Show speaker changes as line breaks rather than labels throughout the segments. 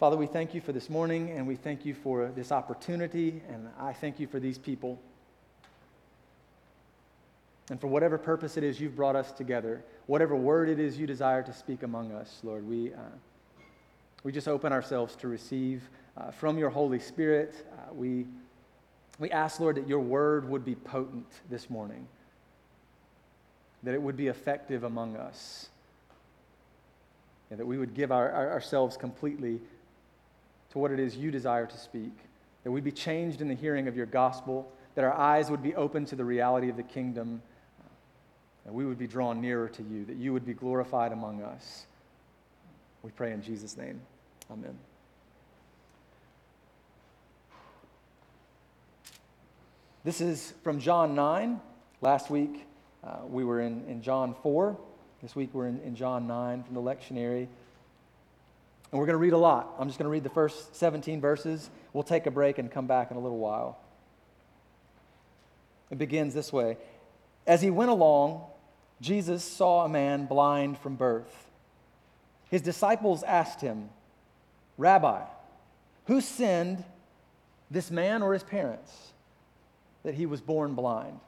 Father, we thank you for this morning and we thank you for this opportunity, and I thank you for these people. And for whatever purpose it is you've brought us together, whatever word it is you desire to speak among us, Lord, we, uh, we just open ourselves to receive uh, from your Holy Spirit. Uh, we, we ask, Lord, that your word would be potent this morning, that it would be effective among us, and that we would give our, our, ourselves completely to what it is you desire to speak, that we'd be changed in the hearing of your gospel, that our eyes would be open to the reality of the kingdom that we would be drawn nearer to you, that you would be glorified among us. We pray in Jesus' name. Amen. This is from John 9. Last week uh, we were in, in John 4. This week we're in, in John 9 from the lectionary. And we're going to read a lot. I'm just going to read the first 17 verses. We'll take a break and come back in a little while. It begins this way As he went along, Jesus saw a man blind from birth. His disciples asked him, Rabbi, who sinned, this man or his parents, that he was born blind?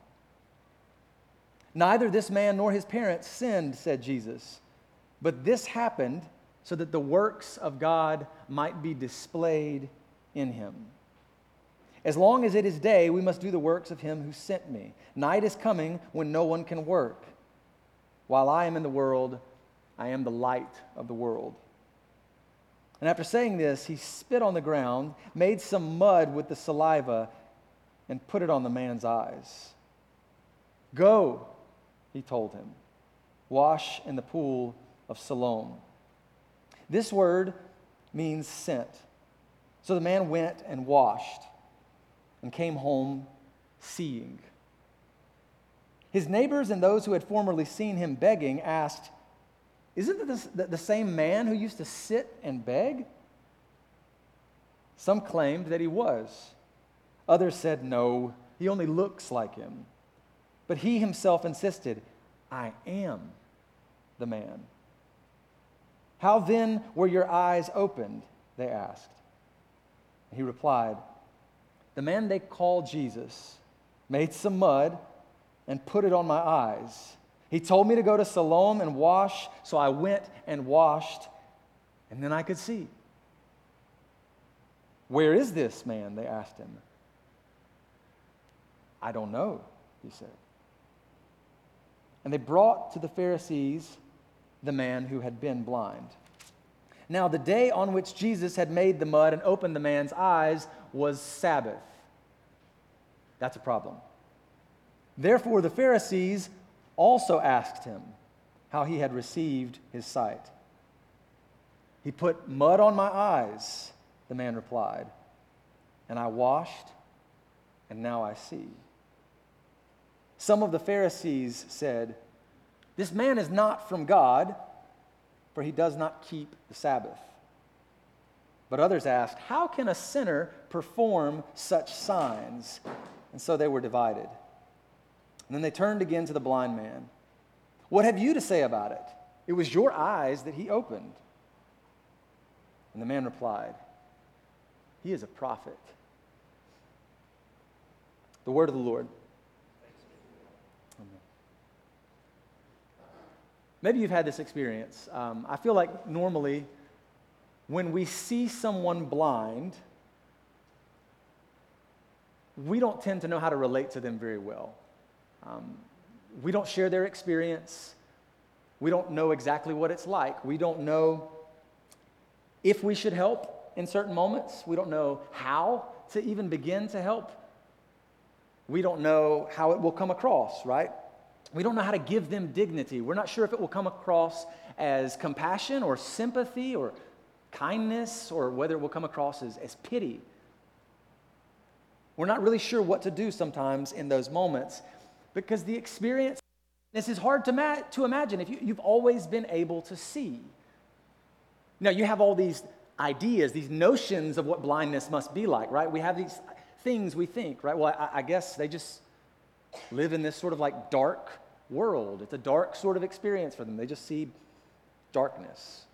Neither this man nor his parents sinned, said Jesus, but this happened so that the works of God might be displayed in him. As long as it is day, we must do the works of him who sent me. Night is coming when no one can work. While I am in the world, I am the light of the world. And after saying this, he spit on the ground, made some mud with the saliva, and put it on the man's eyes. Go, he told him, wash in the pool of Siloam. This word means sent. So the man went and washed and came home seeing. His neighbors and those who had formerly seen him begging asked, Isn't this the same man who used to sit and beg? Some claimed that he was. Others said, No, he only looks like him. But he himself insisted, I am the man. How then were your eyes opened? They asked. He replied, The man they call Jesus made some mud and put it on my eyes. He told me to go to Siloam and wash, so I went and washed, and then I could see. Where is this man? They asked him. I don't know, he said. And they brought to the Pharisees the man who had been blind. Now, the day on which Jesus had made the mud and opened the man's eyes was Sabbath. That's a problem. Therefore, the Pharisees also asked him how he had received his sight. He put mud on my eyes, the man replied, and I washed, and now I see. Some of the Pharisees said, This man is not from God, for he does not keep the Sabbath. But others asked, How can a sinner perform such signs? And so they were divided. And then they turned again to the blind man. What have you to say about it? It was your eyes that he opened. And the man replied, He is a prophet. The word of the Lord. Maybe you've had this experience. Um, I feel like normally when we see someone blind, we don't tend to know how to relate to them very well. Um, we don't share their experience. We don't know exactly what it's like. We don't know if we should help in certain moments. We don't know how to even begin to help. We don't know how it will come across, right? We don't know how to give them dignity. We're not sure if it will come across as compassion or sympathy or kindness or whether it will come across as, as pity. We're not really sure what to do sometimes in those moments because the experience this is hard to, ma- to imagine if you, you've always been able to see. Now, you have all these ideas, these notions of what blindness must be like, right? We have these things we think, right? Well, I, I guess they just live in this sort of like dark world. It's a dark sort of experience for them. They just see darkness.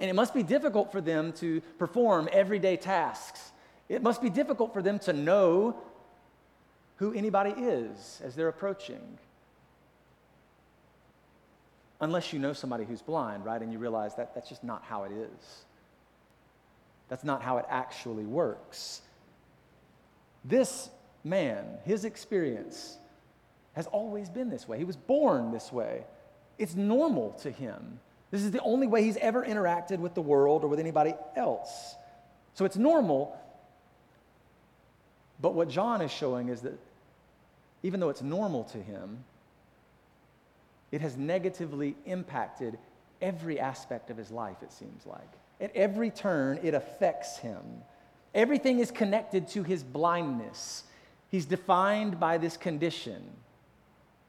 And it must be difficult for them to perform everyday tasks. It must be difficult for them to know who anybody is as they're approaching. Unless you know somebody who's blind, right? And you realize that that's just not how it is. That's not how it actually works. This man, his experience, has always been this way. He was born this way. It's normal to him. This is the only way he's ever interacted with the world or with anybody else. So it's normal. But what John is showing is that even though it's normal to him, it has negatively impacted every aspect of his life, it seems like. At every turn, it affects him. Everything is connected to his blindness. He's defined by this condition,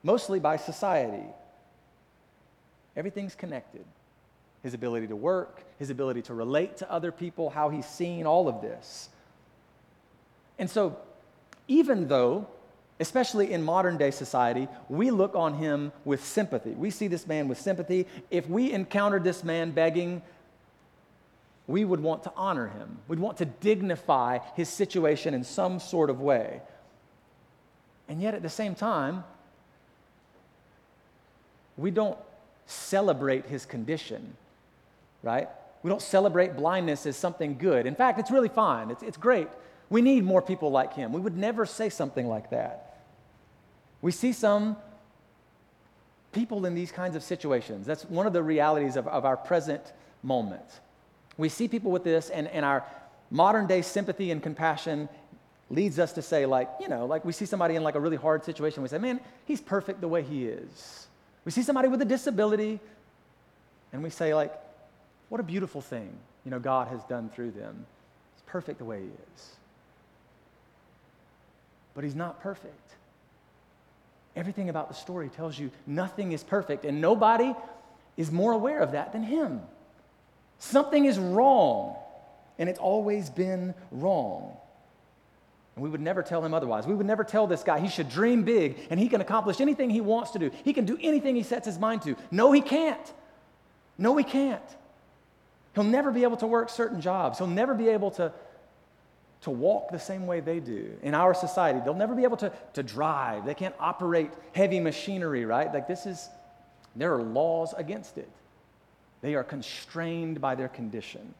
mostly by society. Everything's connected his ability to work, his ability to relate to other people, how he's seen, all of this. And so, even though, especially in modern day society, we look on him with sympathy, we see this man with sympathy. If we encountered this man begging, we would want to honor him. We'd want to dignify his situation in some sort of way. And yet, at the same time, we don't celebrate his condition right? We don't celebrate blindness as something good. In fact, it's really fine, it's, it's great. We need more people like him. We would never say something like that. We see some people in these kinds of situations. That's one of the realities of, of our present moment. We see people with this, and, and our modern day sympathy and compassion leads us to say, like, you know, like we see somebody in like a really hard situation, we say, man, he's perfect the way he is. We see somebody with a disability, and we say, like, what a beautiful thing, you know, God has done through them. It's perfect the way He is. But He's not perfect. Everything about the story tells you nothing is perfect, and nobody is more aware of that than Him. Something is wrong, and it's always been wrong. And we would never tell him otherwise. We would never tell this guy he should dream big and he can accomplish anything he wants to do. He can do anything he sets his mind to. No, he can't. No, he can't. He'll never be able to work certain jobs. He'll never be able to, to walk the same way they do in our society. They'll never be able to, to drive. They can't operate heavy machinery, right? Like, this is, there are laws against it. They are constrained by their condition.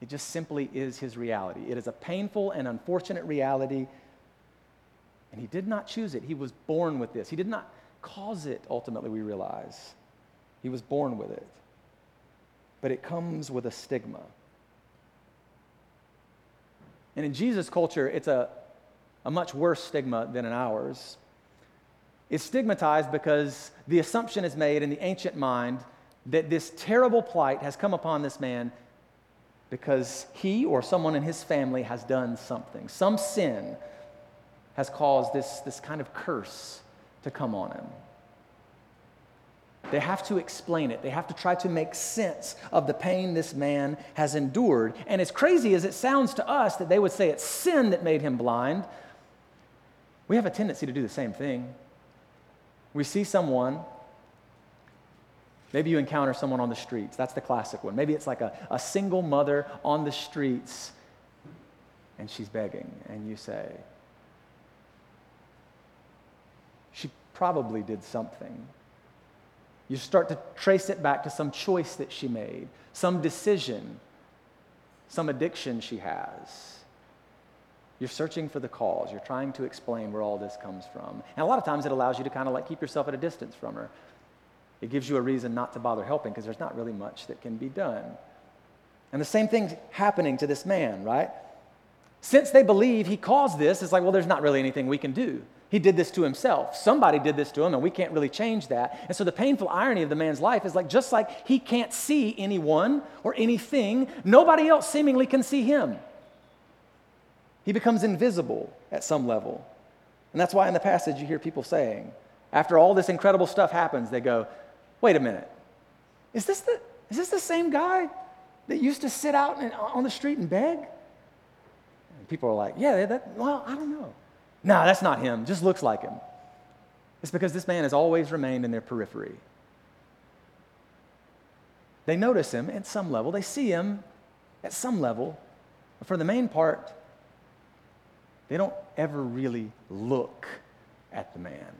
It just simply is his reality. It is a painful and unfortunate reality, and he did not choose it. He was born with this. He did not cause it, ultimately, we realize. He was born with it but it comes with a stigma. And in Jesus' culture, it's a, a much worse stigma than in ours. It's stigmatized because the assumption is made in the ancient mind that this terrible plight has come upon this man because he or someone in his family has done something. Some sin has caused this, this kind of curse to come on him. They have to explain it. They have to try to make sense of the pain this man has endured. And as crazy as it sounds to us that they would say it's sin that made him blind, we have a tendency to do the same thing. We see someone, maybe you encounter someone on the streets. That's the classic one. Maybe it's like a, a single mother on the streets and she's begging, and you say, she probably did something you start to trace it back to some choice that she made, some decision, some addiction she has. You're searching for the cause. You're trying to explain where all this comes from. And a lot of times it allows you to kind of like keep yourself at a distance from her. It gives you a reason not to bother helping because there's not really much that can be done. And the same thing's happening to this man, right? Since they believe he caused this, it's like, well, there's not really anything we can do. He did this to himself. Somebody did this to him, and we can't really change that. And so the painful irony of the man's life is like just like he can't see anyone or anything, nobody else seemingly can see him. He becomes invisible at some level. And that's why in the passage you hear people saying, after all this incredible stuff happens, they go, wait a minute, is this the, is this the same guy that used to sit out on the street and beg? And people are like, yeah, that, well, I don't know. No, that's not him, just looks like him. It's because this man has always remained in their periphery. They notice him at some level, they see him at some level, but for the main part, they don't ever really look at the man.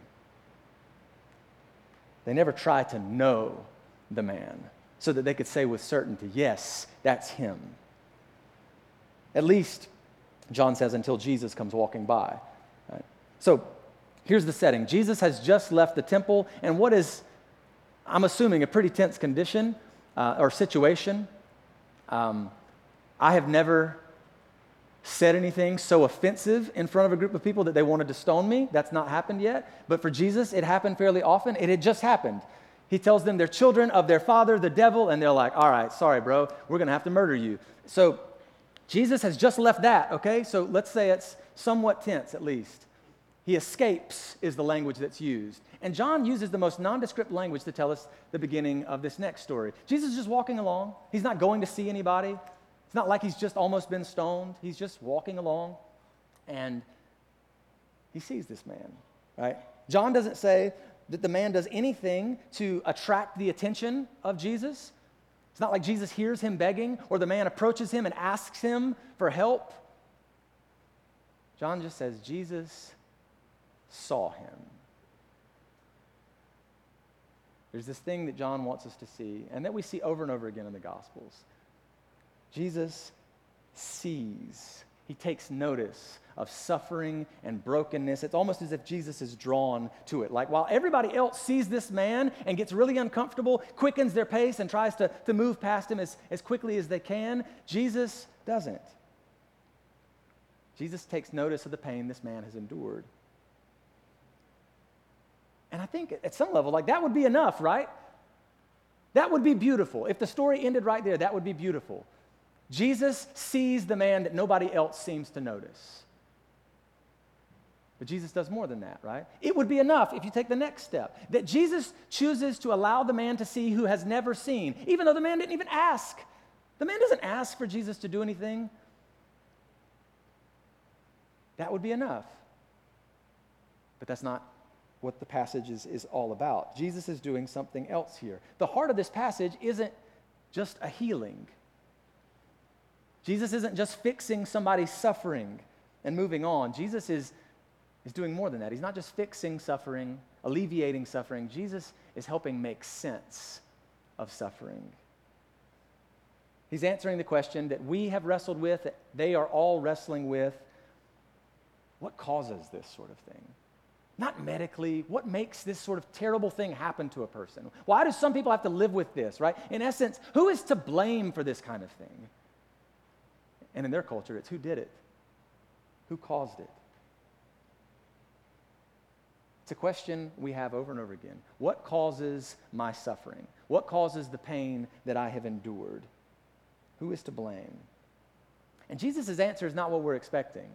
They never try to know the man so that they could say with certainty, yes, that's him. At least, John says, until Jesus comes walking by. Right? So here's the setting Jesus has just left the temple, and what is, I'm assuming, a pretty tense condition uh, or situation. Um, I have never said anything so offensive in front of a group of people that they wanted to stone me. That's not happened yet. But for Jesus, it happened fairly often. It had just happened. He tells them they're children of their father, the devil, and they're like, all right, sorry, bro, we're going to have to murder you. So Jesus has just left that, okay? So let's say it's somewhat tense at least. He escapes, is the language that's used. And John uses the most nondescript language to tell us the beginning of this next story. Jesus is just walking along. He's not going to see anybody. It's not like he's just almost been stoned. He's just walking along and he sees this man, right? John doesn't say that the man does anything to attract the attention of Jesus. It's not like Jesus hears him begging or the man approaches him and asks him for help. John just says, Jesus saw him. There's this thing that John wants us to see and that we see over and over again in the Gospels. Jesus sees, he takes notice of suffering and brokenness. It's almost as if Jesus is drawn to it. Like while everybody else sees this man and gets really uncomfortable, quickens their pace, and tries to, to move past him as, as quickly as they can, Jesus doesn't. Jesus takes notice of the pain this man has endured. And I think at some level, like that would be enough, right? That would be beautiful. If the story ended right there, that would be beautiful. Jesus sees the man that nobody else seems to notice. But Jesus does more than that, right? It would be enough if you take the next step that Jesus chooses to allow the man to see who has never seen, even though the man didn't even ask. The man doesn't ask for Jesus to do anything. That would be enough. But that's not what the passage is, is all about. Jesus is doing something else here. The heart of this passage isn't just a healing, Jesus isn't just fixing somebody's suffering and moving on. Jesus is, is doing more than that. He's not just fixing suffering, alleviating suffering. Jesus is helping make sense of suffering. He's answering the question that we have wrestled with, that they are all wrestling with. What causes this sort of thing? Not medically. What makes this sort of terrible thing happen to a person? Why do some people have to live with this, right? In essence, who is to blame for this kind of thing? And in their culture, it's who did it? Who caused it? It's a question we have over and over again. What causes my suffering? What causes the pain that I have endured? Who is to blame? And Jesus' answer is not what we're expecting.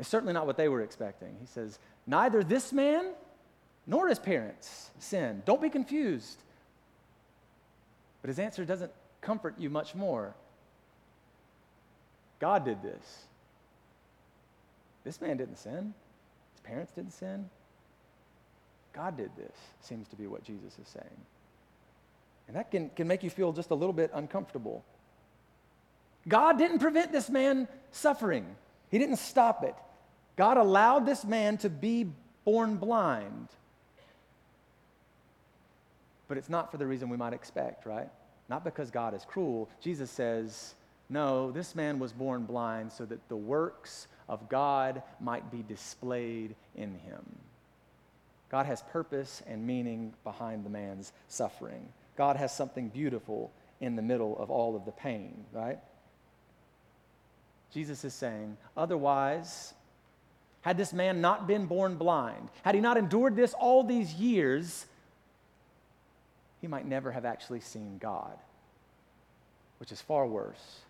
It's certainly not what they were expecting. He says, Neither this man nor his parents sin. Don't be confused. But his answer doesn't comfort you much more. God did this. This man didn't sin. His parents didn't sin. God did this, seems to be what Jesus is saying. And that can, can make you feel just a little bit uncomfortable. God didn't prevent this man suffering, He didn't stop it. God allowed this man to be born blind. But it's not for the reason we might expect, right? Not because God is cruel. Jesus says, no, this man was born blind so that the works of God might be displayed in him. God has purpose and meaning behind the man's suffering. God has something beautiful in the middle of all of the pain, right? Jesus is saying, otherwise, had this man not been born blind, had he not endured this all these years, he might never have actually seen God, which is far worse.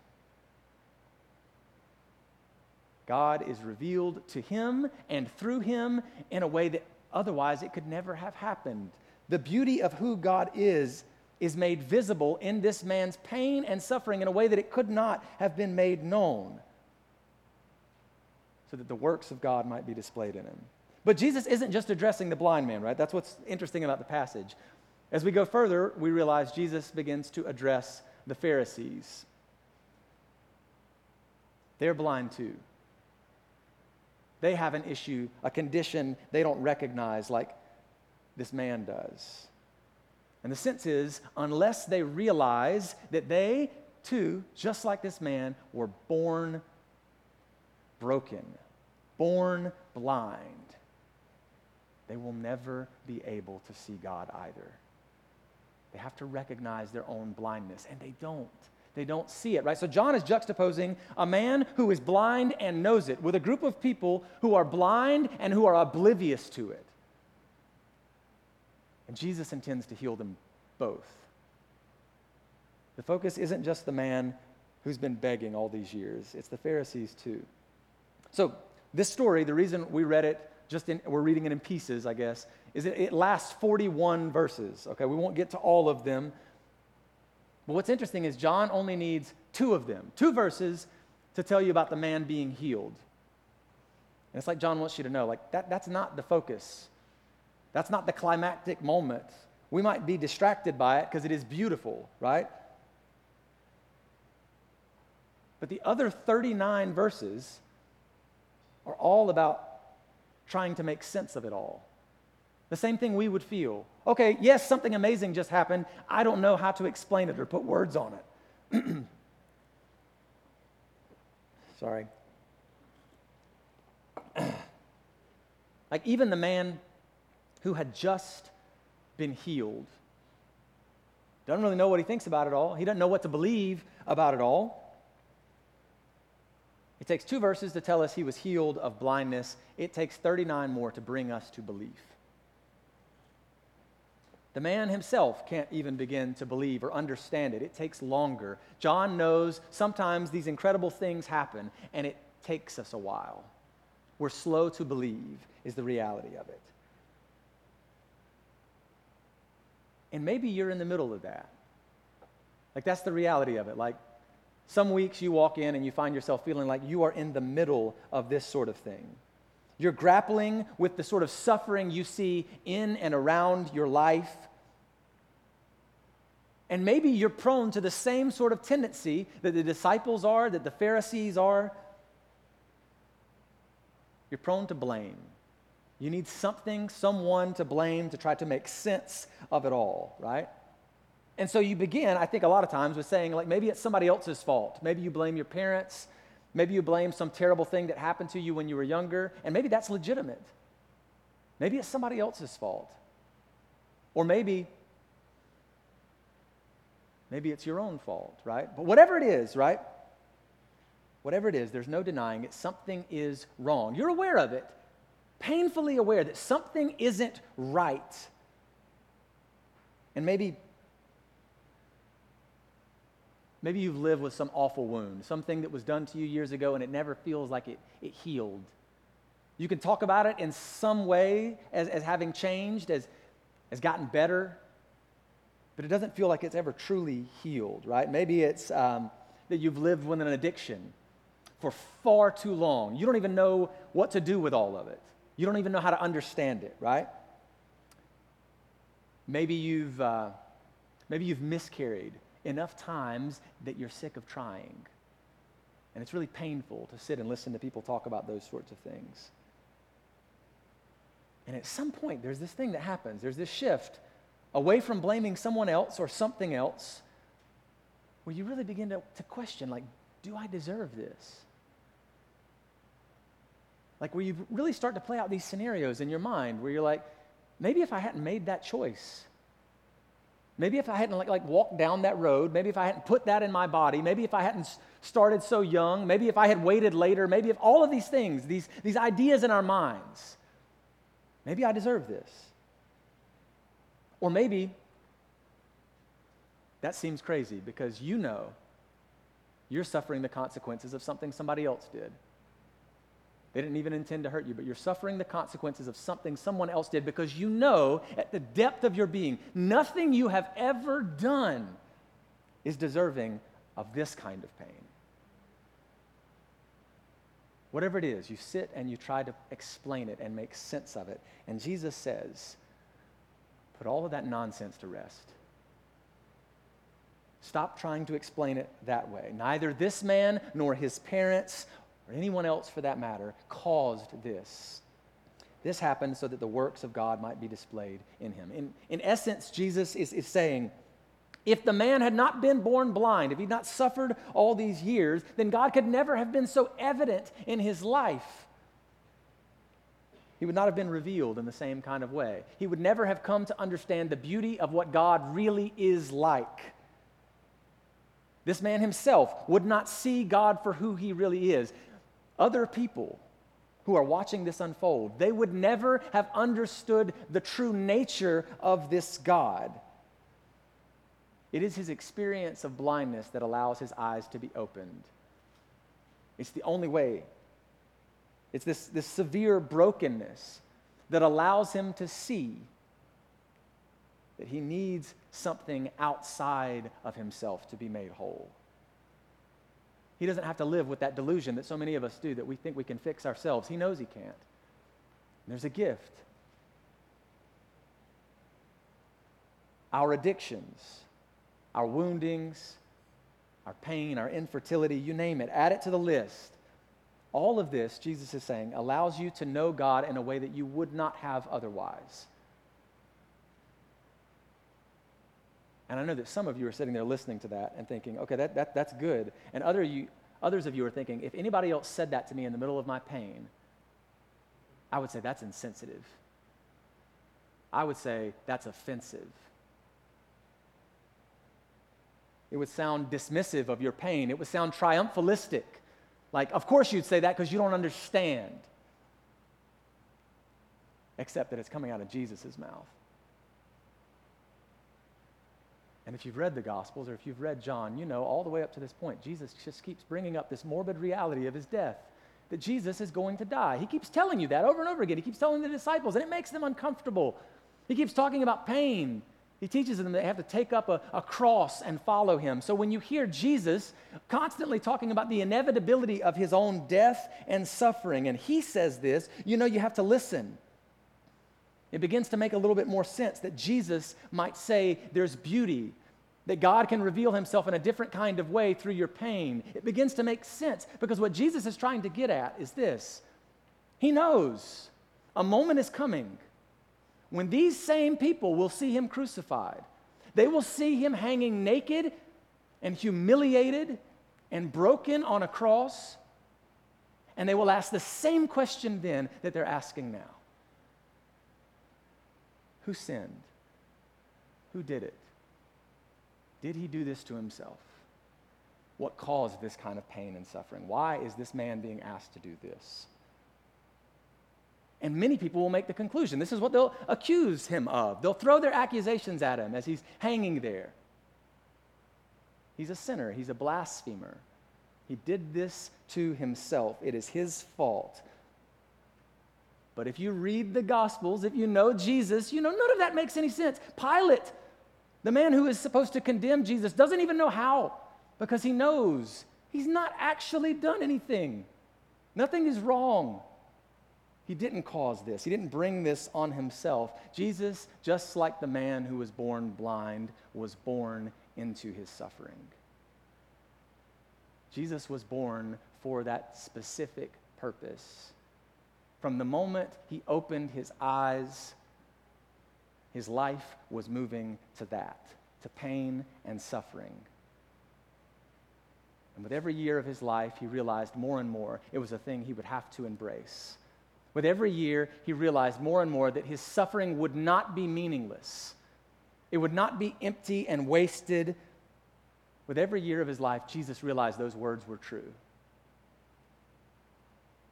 God is revealed to him and through him in a way that otherwise it could never have happened. The beauty of who God is is made visible in this man's pain and suffering in a way that it could not have been made known, so that the works of God might be displayed in him. But Jesus isn't just addressing the blind man, right? That's what's interesting about the passage. As we go further, we realize Jesus begins to address the Pharisees. They're blind too. They have an issue, a condition they don't recognize like this man does. And the sense is, unless they realize that they too, just like this man, were born broken, born blind, they will never be able to see God either. They have to recognize their own blindness, and they don't. They don't see it, right? So John is juxtaposing a man who is blind and knows it with a group of people who are blind and who are oblivious to it. And Jesus intends to heal them both. The focus isn't just the man who's been begging all these years, it's the Pharisees too. So, this story, the reason we read it, just in, we're reading it in pieces, I guess, is it, it lasts 41 verses. Okay, we won't get to all of them, but what's interesting is John only needs two of them, two verses to tell you about the man being healed. And it's like John wants you to know, like that, that's not the focus. That's not the climactic moment. We might be distracted by it because it is beautiful, right? But the other 39 verses are all about trying to make sense of it all. The same thing we would feel. Okay, yes, something amazing just happened. I don't know how to explain it or put words on it. Sorry. like even the man who had just been healed doesn't really know what he thinks about it all. He doesn't know what to believe about it all. It takes two verses to tell us he was healed of blindness. It takes 39 more to bring us to belief. The man himself can't even begin to believe or understand it. It takes longer. John knows sometimes these incredible things happen, and it takes us a while. We're slow to believe, is the reality of it. And maybe you're in the middle of that. Like, that's the reality of it. Like, some weeks you walk in and you find yourself feeling like you are in the middle of this sort of thing. You're grappling with the sort of suffering you see in and around your life. And maybe you're prone to the same sort of tendency that the disciples are, that the Pharisees are. You're prone to blame. You need something, someone to blame to try to make sense of it all, right? And so you begin, I think, a lot of times with saying, like, maybe it's somebody else's fault. Maybe you blame your parents. Maybe you blame some terrible thing that happened to you when you were younger, and maybe that's legitimate. Maybe it's somebody else's fault. Or maybe maybe it's your own fault, right? But whatever it is, right? Whatever it is, there's no denying it. Something is wrong. You're aware of it, painfully aware that something isn't right. And maybe Maybe you've lived with some awful wound, something that was done to you years ago and it never feels like it, it healed. You can talk about it in some way as, as having changed, as, as gotten better, but it doesn't feel like it's ever truly healed, right? Maybe it's um, that you've lived with an addiction for far too long. You don't even know what to do with all of it, you don't even know how to understand it, right? Maybe you've, uh, maybe you've miscarried enough times that you're sick of trying. And it's really painful to sit and listen to people talk about those sorts of things. And at some point, there's this thing that happens. There's this shift away from blaming someone else or something else where you really begin to, to question, like, do I deserve this? Like, where you really start to play out these scenarios in your mind where you're like, maybe if I hadn't made that choice, Maybe if I hadn't like, like walked down that road, maybe if I hadn't put that in my body, maybe if I hadn't started so young, maybe if I had waited later, maybe if all of these things, these, these ideas in our minds, maybe I deserve this. Or maybe that seems crazy because you know you're suffering the consequences of something somebody else did. They didn't even intend to hurt you, but you're suffering the consequences of something someone else did because you know at the depth of your being, nothing you have ever done is deserving of this kind of pain. Whatever it is, you sit and you try to explain it and make sense of it. And Jesus says, put all of that nonsense to rest. Stop trying to explain it that way. Neither this man nor his parents, or anyone else for that matter, caused this. This happened so that the works of God might be displayed in him. In, in essence, Jesus is, is saying, if the man had not been born blind, if he'd not suffered all these years, then God could never have been so evident in his life. He would not have been revealed in the same kind of way. He would never have come to understand the beauty of what God really is like. This man himself would not see God for who he really is. Other people who are watching this unfold, they would never have understood the true nature of this God. It is his experience of blindness that allows his eyes to be opened. It's the only way. It's this, this severe brokenness that allows him to see that he needs something outside of himself to be made whole. He doesn't have to live with that delusion that so many of us do that we think we can fix ourselves. He knows he can't. And there's a gift. Our addictions, our woundings, our pain, our infertility, you name it, add it to the list. All of this, Jesus is saying, allows you to know God in a way that you would not have otherwise. And I know that some of you are sitting there listening to that and thinking, okay, that, that, that's good. And other you, others of you are thinking, if anybody else said that to me in the middle of my pain, I would say that's insensitive. I would say that's offensive. It would sound dismissive of your pain. It would sound triumphalistic. Like, of course you'd say that because you don't understand. Except that it's coming out of Jesus' mouth. And if you've read the Gospels or if you've read John, you know all the way up to this point, Jesus just keeps bringing up this morbid reality of his death that Jesus is going to die. He keeps telling you that over and over again. He keeps telling the disciples, and it makes them uncomfortable. He keeps talking about pain. He teaches them they have to take up a, a cross and follow him. So when you hear Jesus constantly talking about the inevitability of his own death and suffering, and he says this, you know you have to listen it begins to make a little bit more sense that Jesus might say there's beauty, that God can reveal himself in a different kind of way through your pain. It begins to make sense because what Jesus is trying to get at is this He knows a moment is coming when these same people will see him crucified. They will see him hanging naked and humiliated and broken on a cross. And they will ask the same question then that they're asking now who sinned? Who did it? Did he do this to himself? What caused this kind of pain and suffering? Why is this man being asked to do this? And many people will make the conclusion this is what they'll accuse him of. They'll throw their accusations at him as he's hanging there. He's a sinner, he's a blasphemer. He did this to himself. It is his fault. But if you read the Gospels, if you know Jesus, you know none of that makes any sense. Pilate, the man who is supposed to condemn Jesus, doesn't even know how because he knows he's not actually done anything. Nothing is wrong. He didn't cause this, he didn't bring this on himself. Jesus, just like the man who was born blind, was born into his suffering. Jesus was born for that specific purpose. From the moment he opened his eyes, his life was moving to that, to pain and suffering. And with every year of his life, he realized more and more it was a thing he would have to embrace. With every year, he realized more and more that his suffering would not be meaningless. It would not be empty and wasted. With every year of his life, Jesus realized those words were true.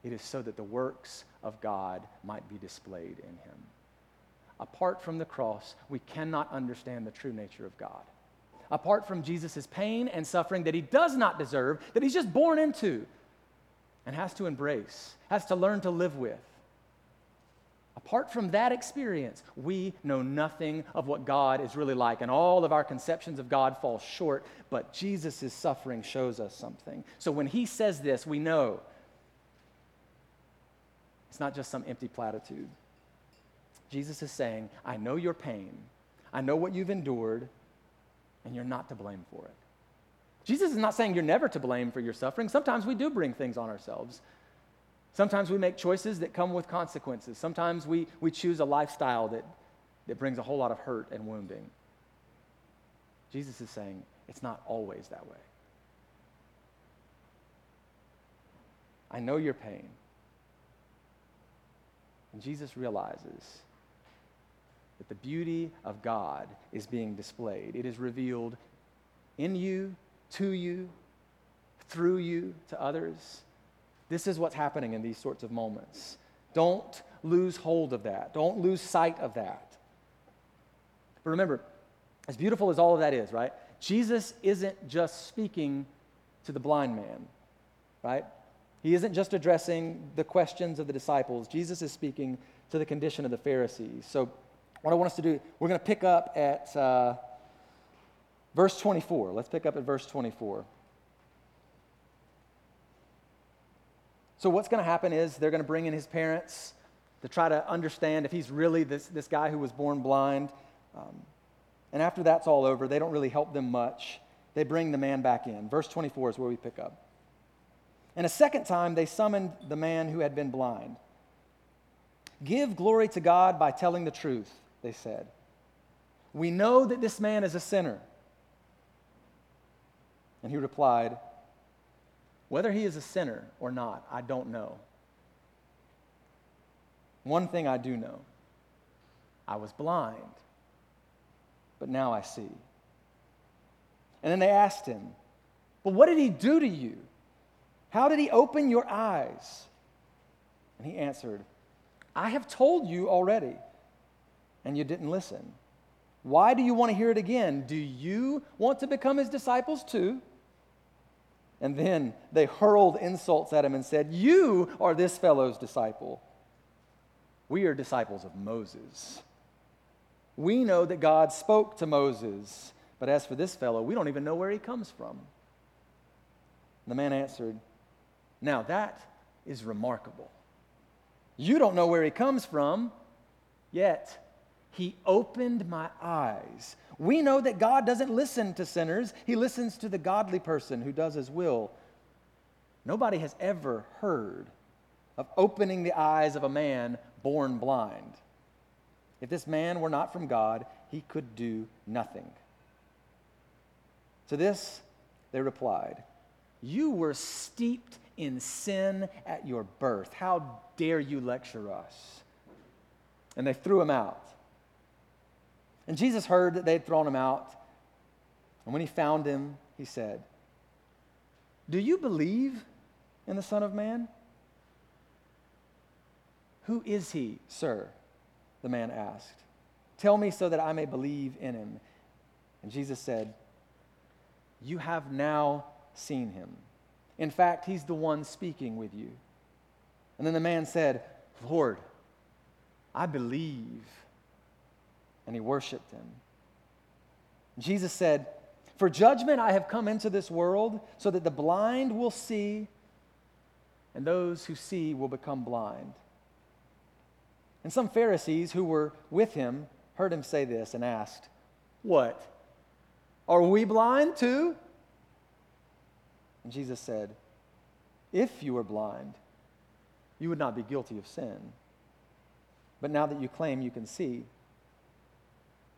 It is so that the works of God might be displayed in him. Apart from the cross, we cannot understand the true nature of God. Apart from Jesus' pain and suffering that he does not deserve, that he's just born into and has to embrace, has to learn to live with. Apart from that experience, we know nothing of what God is really like, and all of our conceptions of God fall short, but Jesus' suffering shows us something. So when he says this, we know it's not just some empty platitude. Jesus is saying, I know your pain. I know what you've endured, and you're not to blame for it. Jesus is not saying you're never to blame for your suffering. Sometimes we do bring things on ourselves. Sometimes we make choices that come with consequences. Sometimes we, we choose a lifestyle that, that brings a whole lot of hurt and wounding. Jesus is saying it's not always that way. I know your pain. And Jesus realizes that the beauty of God is being displayed. It is revealed in you, to you, through you, to others. This is what's happening in these sorts of moments. Don't lose hold of that. Don't lose sight of that. But remember, as beautiful as all of that is, right? Jesus isn't just speaking to the blind man, right? He isn't just addressing the questions of the disciples. Jesus is speaking to the condition of the Pharisees. So, what I want us to do, we're going to pick up at uh, verse 24. Let's pick up at verse 24. So, what's going to happen is they're going to bring in his parents to try to understand if he's really this, this guy who was born blind. Um, and after that's all over, they don't really help them much. They bring the man back in. Verse 24 is where we pick up. And a second time, they summoned the man who had been blind. Give glory to God by telling the truth, they said. We know that this man is a sinner. And he replied, Whether he is a sinner or not, I don't know. One thing I do know I was blind, but now I see. And then they asked him, But what did he do to you? How did he open your eyes? And he answered, I have told you already, and you didn't listen. Why do you want to hear it again? Do you want to become his disciples too? And then they hurled insults at him and said, You are this fellow's disciple. We are disciples of Moses. We know that God spoke to Moses, but as for this fellow, we don't even know where he comes from. The man answered, now, that is remarkable. You don't know where he comes from, yet he opened my eyes. We know that God doesn't listen to sinners, he listens to the godly person who does his will. Nobody has ever heard of opening the eyes of a man born blind. If this man were not from God, he could do nothing. To this, they replied, You were steeped in sin at your birth. How dare you lecture us? And they threw him out. And Jesus heard that they had thrown him out. And when he found him, he said, Do you believe in the Son of Man? Who is he, sir? The man asked. Tell me so that I may believe in him. And Jesus said, You have now seen him. In fact, he's the one speaking with you. And then the man said, Lord, I believe. And he worshiped him. Jesus said, For judgment I have come into this world so that the blind will see and those who see will become blind. And some Pharisees who were with him heard him say this and asked, What? Are we blind too? And Jesus said, If you were blind, you would not be guilty of sin. But now that you claim you can see,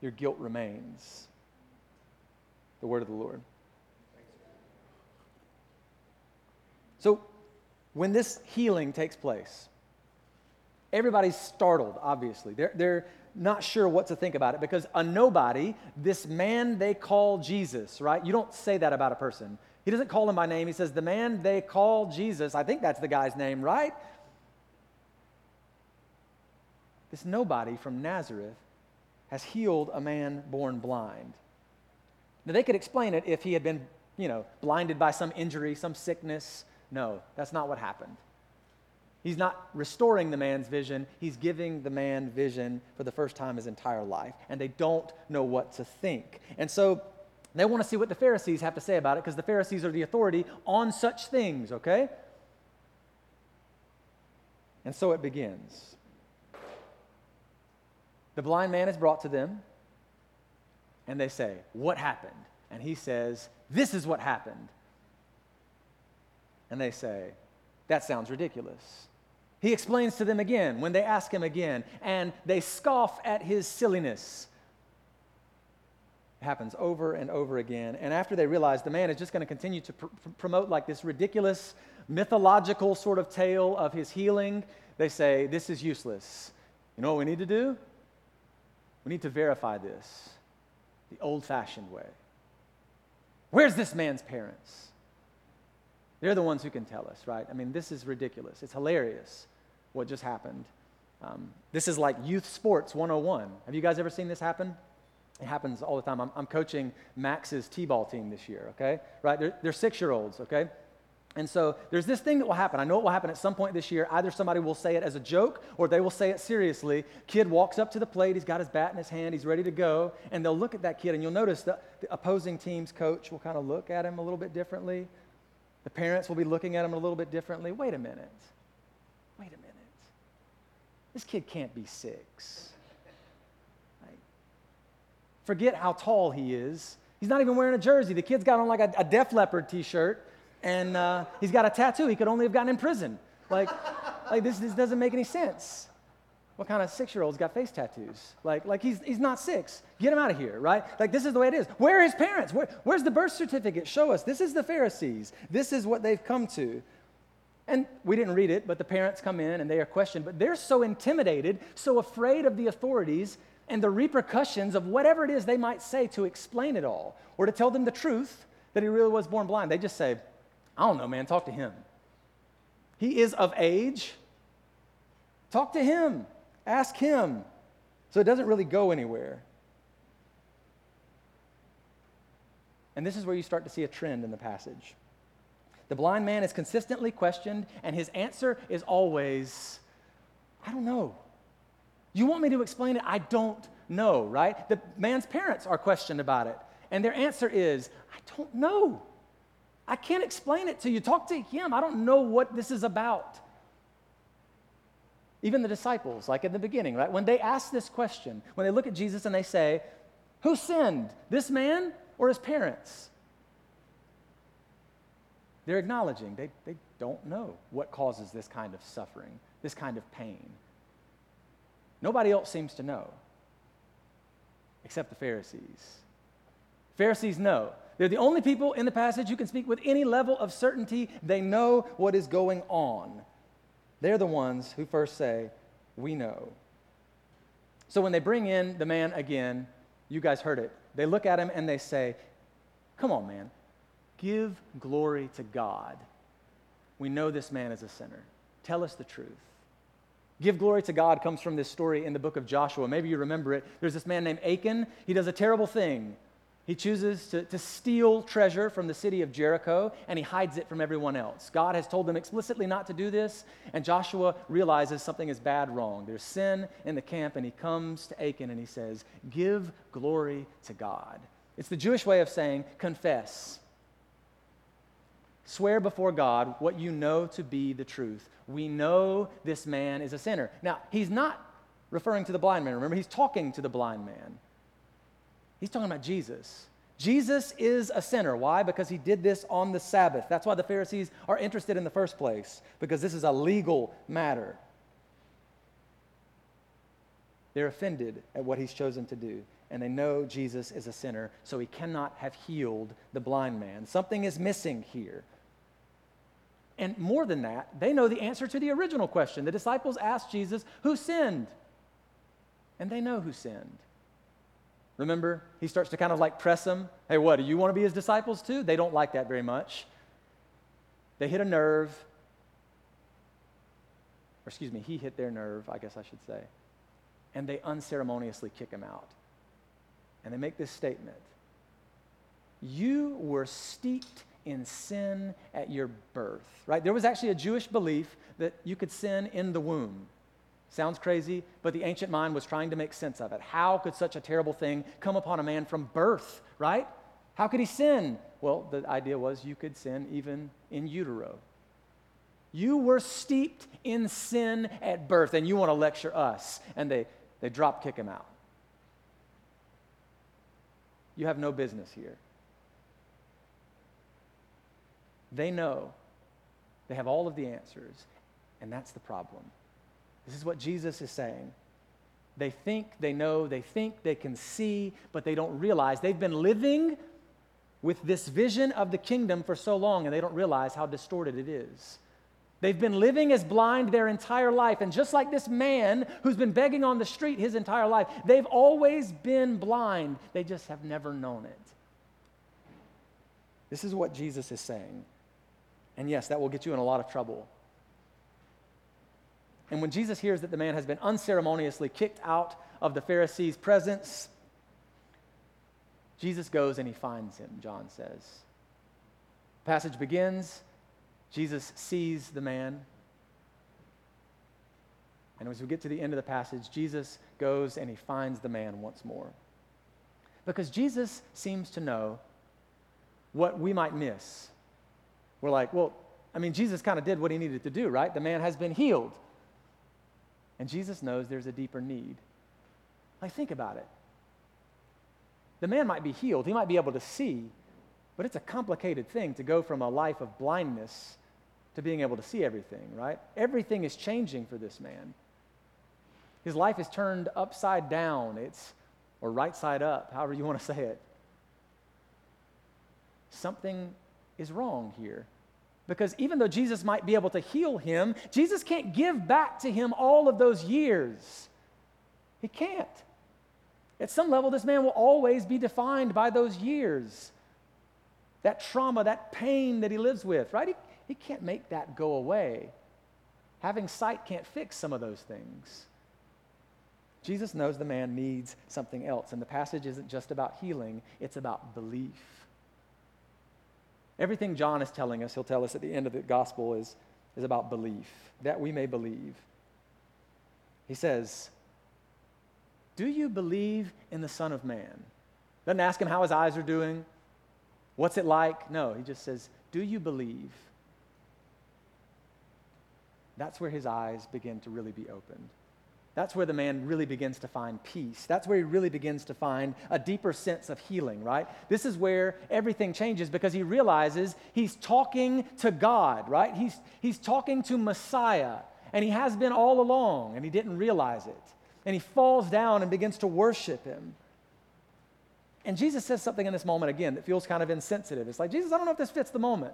your guilt remains. The word of the Lord. So, when this healing takes place, everybody's startled, obviously. They're, they're not sure what to think about it because a nobody, this man they call Jesus, right? You don't say that about a person. He doesn't call him by name. He says, The man they call Jesus, I think that's the guy's name, right? This nobody from Nazareth has healed a man born blind. Now, they could explain it if he had been, you know, blinded by some injury, some sickness. No, that's not what happened. He's not restoring the man's vision, he's giving the man vision for the first time his entire life. And they don't know what to think. And so they want to see what the Pharisees have to say about it because the Pharisees are the authority on such things, okay? And so it begins. The blind man is brought to them. And they say, What happened? And he says, This is what happened. And they say, That sounds ridiculous. He explains to them again when they ask him again, and they scoff at his silliness. Happens over and over again. And after they realize the man is just going to continue to pr- promote like this ridiculous, mythological sort of tale of his healing, they say, This is useless. You know what we need to do? We need to verify this the old fashioned way. Where's this man's parents? They're the ones who can tell us, right? I mean, this is ridiculous. It's hilarious what just happened. Um, this is like youth sports 101. Have you guys ever seen this happen? It happens all the time. I'm, I'm coaching Max's T ball team this year, okay? Right? They're, they're six year olds, okay? And so there's this thing that will happen. I know it will happen at some point this year. Either somebody will say it as a joke or they will say it seriously. Kid walks up to the plate, he's got his bat in his hand, he's ready to go, and they'll look at that kid, and you'll notice that the opposing team's coach will kind of look at him a little bit differently. The parents will be looking at him a little bit differently. Wait a minute. Wait a minute. This kid can't be six. Forget how tall he is. He's not even wearing a jersey. The kid's got on like a, a Def Leppard t shirt and uh, he's got a tattoo he could only have gotten in prison. Like, like this, this doesn't make any sense. What kind of six year old's got face tattoos? Like, like he's, he's not six. Get him out of here, right? Like, this is the way it is. Where are his parents? Where, where's the birth certificate? Show us. This is the Pharisees. This is what they've come to. And we didn't read it, but the parents come in and they are questioned. But they're so intimidated, so afraid of the authorities and the repercussions of whatever it is they might say to explain it all or to tell them the truth that he really was born blind. They just say, I don't know, man, talk to him. He is of age. Talk to him, ask him. So it doesn't really go anywhere. And this is where you start to see a trend in the passage. The blind man is consistently questioned, and his answer is always, I don't know. You want me to explain it? I don't know, right? The man's parents are questioned about it, and their answer is, I don't know. I can't explain it to you. Talk to him. I don't know what this is about. Even the disciples, like in the beginning, right? When they ask this question, when they look at Jesus and they say, Who sinned, this man or his parents? They're acknowledging they, they don't know what causes this kind of suffering, this kind of pain. Nobody else seems to know except the Pharisees. Pharisees know. They're the only people in the passage who can speak with any level of certainty. They know what is going on. They're the ones who first say, We know. So when they bring in the man again, you guys heard it. They look at him and they say, Come on, man. Give glory to God. We know this man is a sinner. Tell us the truth. Give glory to God comes from this story in the book of Joshua. Maybe you remember it. There's this man named Achan. He does a terrible thing. He chooses to, to steal treasure from the city of Jericho and he hides it from everyone else. God has told them explicitly not to do this, and Joshua realizes something is bad wrong. There's sin in the camp, and he comes to Achan and he says, Give glory to God. It's the Jewish way of saying, confess. Swear before God what you know to be the truth. We know this man is a sinner. Now, he's not referring to the blind man. Remember, he's talking to the blind man. He's talking about Jesus. Jesus is a sinner. Why? Because he did this on the Sabbath. That's why the Pharisees are interested in the first place, because this is a legal matter. They're offended at what he's chosen to do, and they know Jesus is a sinner, so he cannot have healed the blind man. Something is missing here. And more than that, they know the answer to the original question. The disciples asked Jesus, Who sinned? And they know who sinned. Remember, he starts to kind of like press them. Hey, what, do you want to be his disciples too? They don't like that very much. They hit a nerve. Or excuse me, he hit their nerve, I guess I should say. And they unceremoniously kick him out. And they make this statement You were steeped in sin at your birth, right? There was actually a Jewish belief that you could sin in the womb. Sounds crazy, but the ancient mind was trying to make sense of it. How could such a terrible thing come upon a man from birth, right? How could he sin? Well, the idea was you could sin even in utero. You were steeped in sin at birth, and you want to lecture us. And they, they drop kick him out. You have no business here. They know they have all of the answers, and that's the problem. This is what Jesus is saying. They think they know, they think they can see, but they don't realize they've been living with this vision of the kingdom for so long, and they don't realize how distorted it is. They've been living as blind their entire life. And just like this man who's been begging on the street his entire life, they've always been blind. They just have never known it. This is what Jesus is saying. And yes, that will get you in a lot of trouble. And when Jesus hears that the man has been unceremoniously kicked out of the Pharisees' presence, Jesus goes and he finds him, John says. passage begins Jesus sees the man. And as we get to the end of the passage, Jesus goes and he finds the man once more. Because Jesus seems to know what we might miss. We're like, well, I mean, Jesus kind of did what he needed to do, right? The man has been healed. And Jesus knows there's a deeper need. Like, think about it. The man might be healed, he might be able to see, but it's a complicated thing to go from a life of blindness to being able to see everything, right? Everything is changing for this man. His life is turned upside down, it's or right side up, however you want to say it. Something is wrong here. Because even though Jesus might be able to heal him, Jesus can't give back to him all of those years. He can't. At some level, this man will always be defined by those years. That trauma, that pain that he lives with, right? He, he can't make that go away. Having sight can't fix some of those things. Jesus knows the man needs something else, and the passage isn't just about healing, it's about belief. Everything John is telling us, he'll tell us at the end of the gospel, is, is about belief, that we may believe. He says, Do you believe in the Son of Man? Doesn't ask him how his eyes are doing, what's it like? No, he just says, Do you believe? that's where his eyes begin to really be opened. That's where the man really begins to find peace. That's where he really begins to find a deeper sense of healing, right? This is where everything changes because he realizes he's talking to God, right? He's, he's talking to Messiah, and he has been all along, and he didn't realize it. And he falls down and begins to worship him. And Jesus says something in this moment again that feels kind of insensitive. It's like, Jesus, I don't know if this fits the moment.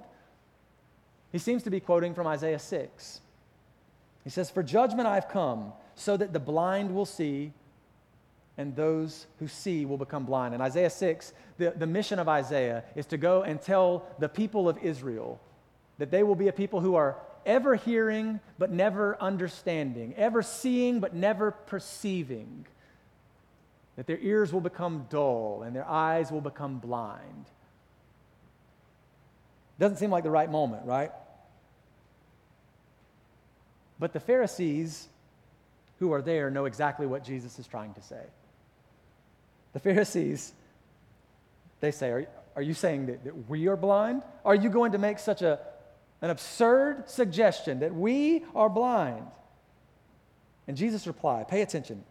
He seems to be quoting from Isaiah 6. He says, For judgment I've come, so that the blind will see, and those who see will become blind. In Isaiah 6, the, the mission of Isaiah is to go and tell the people of Israel that they will be a people who are ever hearing but never understanding, ever seeing but never perceiving, that their ears will become dull and their eyes will become blind. Doesn't seem like the right moment, right? But the Pharisees who are there know exactly what Jesus is trying to say. The Pharisees, they say, Are, are you saying that, that we are blind? Are you going to make such a, an absurd suggestion that we are blind? And Jesus replied, Pay attention.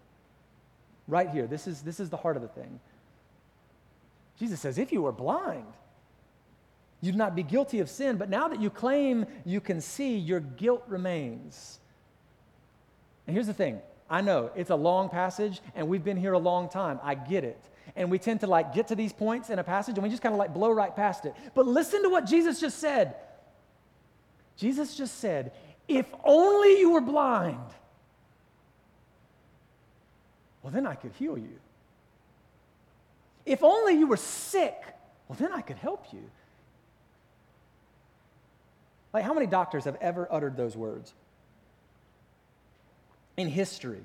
Right here, this is, this is the heart of the thing. Jesus says, If you were blind, You'd not be guilty of sin, but now that you claim you can see, your guilt remains. And here's the thing I know it's a long passage, and we've been here a long time. I get it. And we tend to like get to these points in a passage and we just kind of like blow right past it. But listen to what Jesus just said. Jesus just said, If only you were blind, well, then I could heal you. If only you were sick, well, then I could help you. Like, how many doctors have ever uttered those words? In history,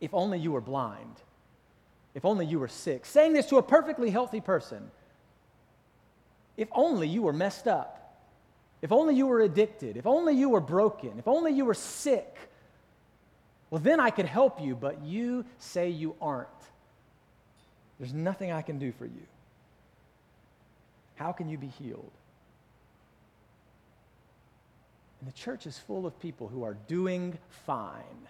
if only you were blind, if only you were sick, saying this to a perfectly healthy person, if only you were messed up, if only you were addicted, if only you were broken, if only you were sick, well, then I could help you, but you say you aren't. There's nothing I can do for you. How can you be healed? And the church is full of people who are doing fine.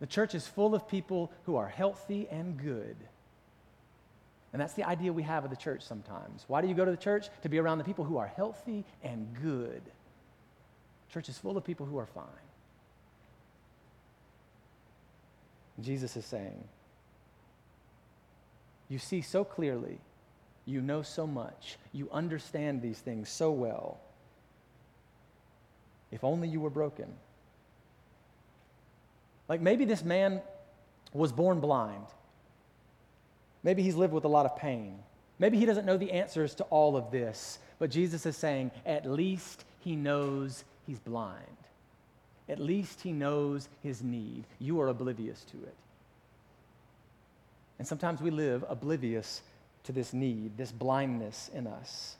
The church is full of people who are healthy and good. And that's the idea we have of the church sometimes. Why do you go to the church? To be around the people who are healthy and good. Church is full of people who are fine. Jesus is saying, You see so clearly, you know so much, you understand these things so well. If only you were broken. Like maybe this man was born blind. Maybe he's lived with a lot of pain. Maybe he doesn't know the answers to all of this, but Jesus is saying, at least he knows he's blind. At least he knows his need. You are oblivious to it. And sometimes we live oblivious to this need, this blindness in us.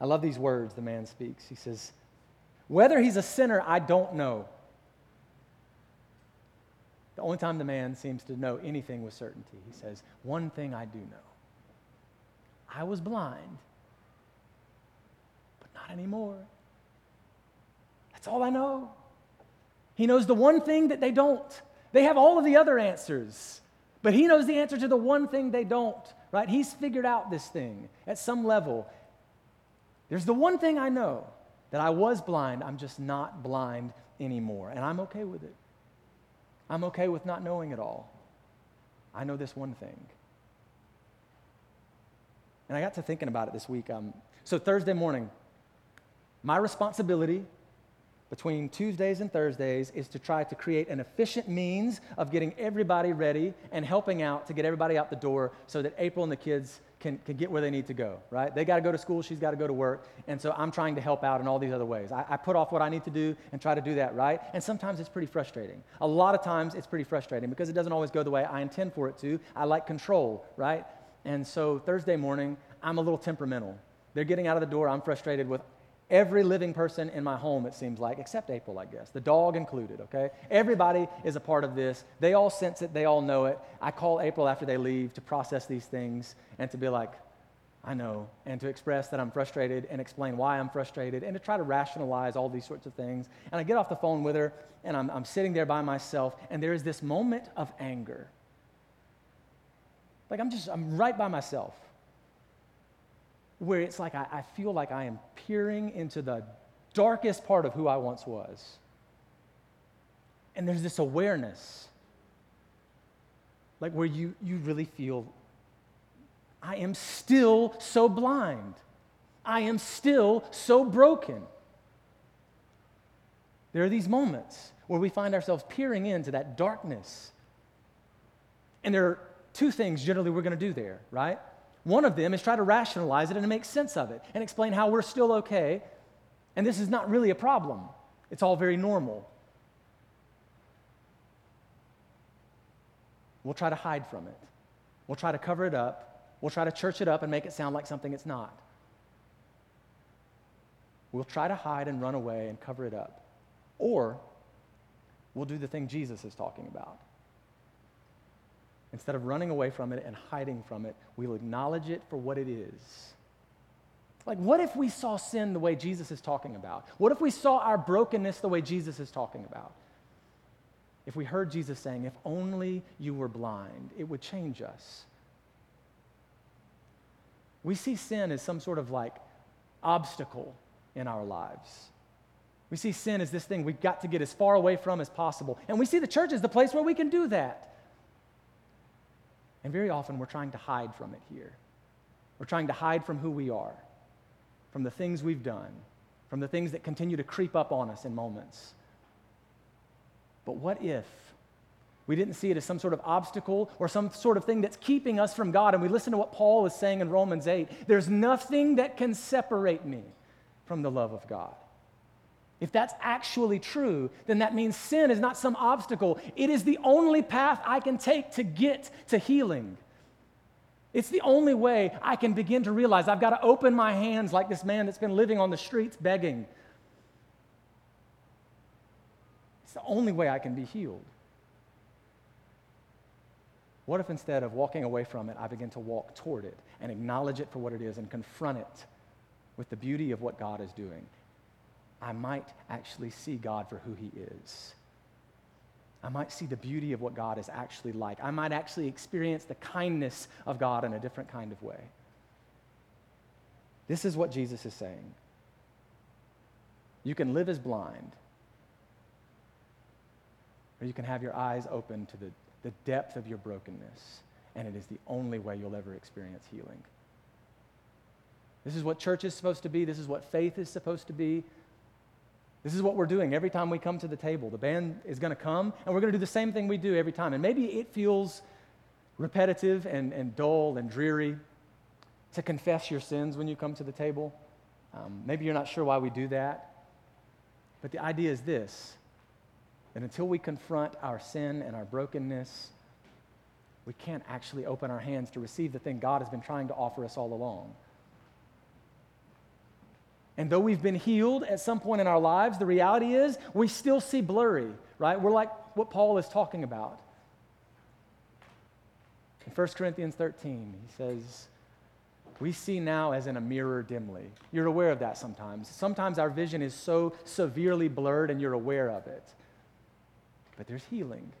I love these words the man speaks. He says, Whether he's a sinner, I don't know. The only time the man seems to know anything with certainty, he says, One thing I do know I was blind, but not anymore. That's all I know. He knows the one thing that they don't. They have all of the other answers, but he knows the answer to the one thing they don't, right? He's figured out this thing at some level. There's the one thing I know that I was blind, I'm just not blind anymore, and I'm okay with it. I'm okay with not knowing it all. I know this one thing. And I got to thinking about it this week. Um, so, Thursday morning, my responsibility between Tuesdays and Thursdays is to try to create an efficient means of getting everybody ready and helping out to get everybody out the door so that April and the kids can, can get where they need to go, right? They got to go to school, she's got to go to work. And so I'm trying to help out in all these other ways. I, I put off what I need to do and try to do that, right? And sometimes it's pretty frustrating. A lot of times it's pretty frustrating because it doesn't always go the way I intend for it to. I like control, right? And so Thursday morning, I'm a little temperamental. They're getting out of the door, I'm frustrated with Every living person in my home, it seems like, except April, I guess, the dog included, okay? Everybody is a part of this. They all sense it, they all know it. I call April after they leave to process these things and to be like, I know, and to express that I'm frustrated and explain why I'm frustrated and to try to rationalize all these sorts of things. And I get off the phone with her and I'm, I'm sitting there by myself and there is this moment of anger. Like I'm just, I'm right by myself where it's like I, I feel like I am peering into the darkest part of who I once was. And there's this awareness, like where you, you really feel, I am still so blind. I am still so broken. There are these moments where we find ourselves peering into that darkness. And there are two things generally we're going to do there, right? One of them is try to rationalize it and make sense of it and explain how we're still okay. And this is not really a problem, it's all very normal. We'll try to hide from it. We'll try to cover it up. We'll try to church it up and make it sound like something it's not. We'll try to hide and run away and cover it up. Or we'll do the thing Jesus is talking about. Instead of running away from it and hiding from it, we'll acknowledge it for what it is. Like, what if we saw sin the way Jesus is talking about? What if we saw our brokenness the way Jesus is talking about? If we heard Jesus saying, If only you were blind, it would change us. We see sin as some sort of like obstacle in our lives. We see sin as this thing we've got to get as far away from as possible. And we see the church as the place where we can do that. And very often we're trying to hide from it here. We're trying to hide from who we are, from the things we've done, from the things that continue to creep up on us in moments. But what if we didn't see it as some sort of obstacle or some sort of thing that's keeping us from God? And we listen to what Paul is saying in Romans 8 there's nothing that can separate me from the love of God. If that's actually true, then that means sin is not some obstacle. It is the only path I can take to get to healing. It's the only way I can begin to realize I've got to open my hands like this man that's been living on the streets begging. It's the only way I can be healed. What if instead of walking away from it, I begin to walk toward it and acknowledge it for what it is and confront it with the beauty of what God is doing? I might actually see God for who he is. I might see the beauty of what God is actually like. I might actually experience the kindness of God in a different kind of way. This is what Jesus is saying. You can live as blind, or you can have your eyes open to the, the depth of your brokenness, and it is the only way you'll ever experience healing. This is what church is supposed to be. This is what faith is supposed to be. This is what we're doing every time we come to the table. The band is going to come, and we're going to do the same thing we do every time. And maybe it feels repetitive and, and dull and dreary to confess your sins when you come to the table. Um, maybe you're not sure why we do that. But the idea is this that until we confront our sin and our brokenness, we can't actually open our hands to receive the thing God has been trying to offer us all along. And though we've been healed at some point in our lives, the reality is we still see blurry, right? We're like what Paul is talking about. In 1 Corinthians 13, he says, We see now as in a mirror dimly. You're aware of that sometimes. Sometimes our vision is so severely blurred and you're aware of it. But there's healing.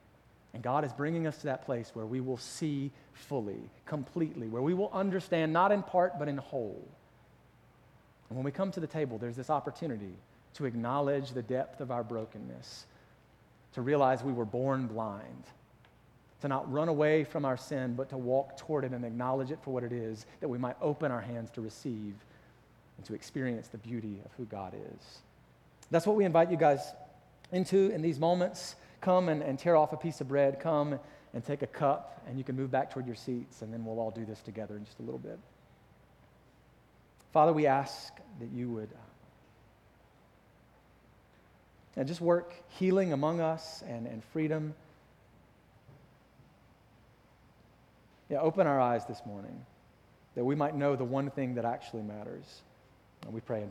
And God is bringing us to that place where we will see fully, completely, where we will understand not in part, but in whole. And when we come to the table, there's this opportunity to acknowledge the depth of our brokenness, to realize we were born blind, to not run away from our sin, but to walk toward it and acknowledge it for what it is, that we might open our hands to receive and to experience the beauty of who God is. That's what we invite you guys into in these moments. Come and, and tear off a piece of bread. Come and take a cup, and you can move back toward your seats, and then we'll all do this together in just a little bit. Father, we ask that you would uh, just work healing among us and, and freedom. Yeah, open our eyes this morning that we might know the one thing that actually matters. And we pray in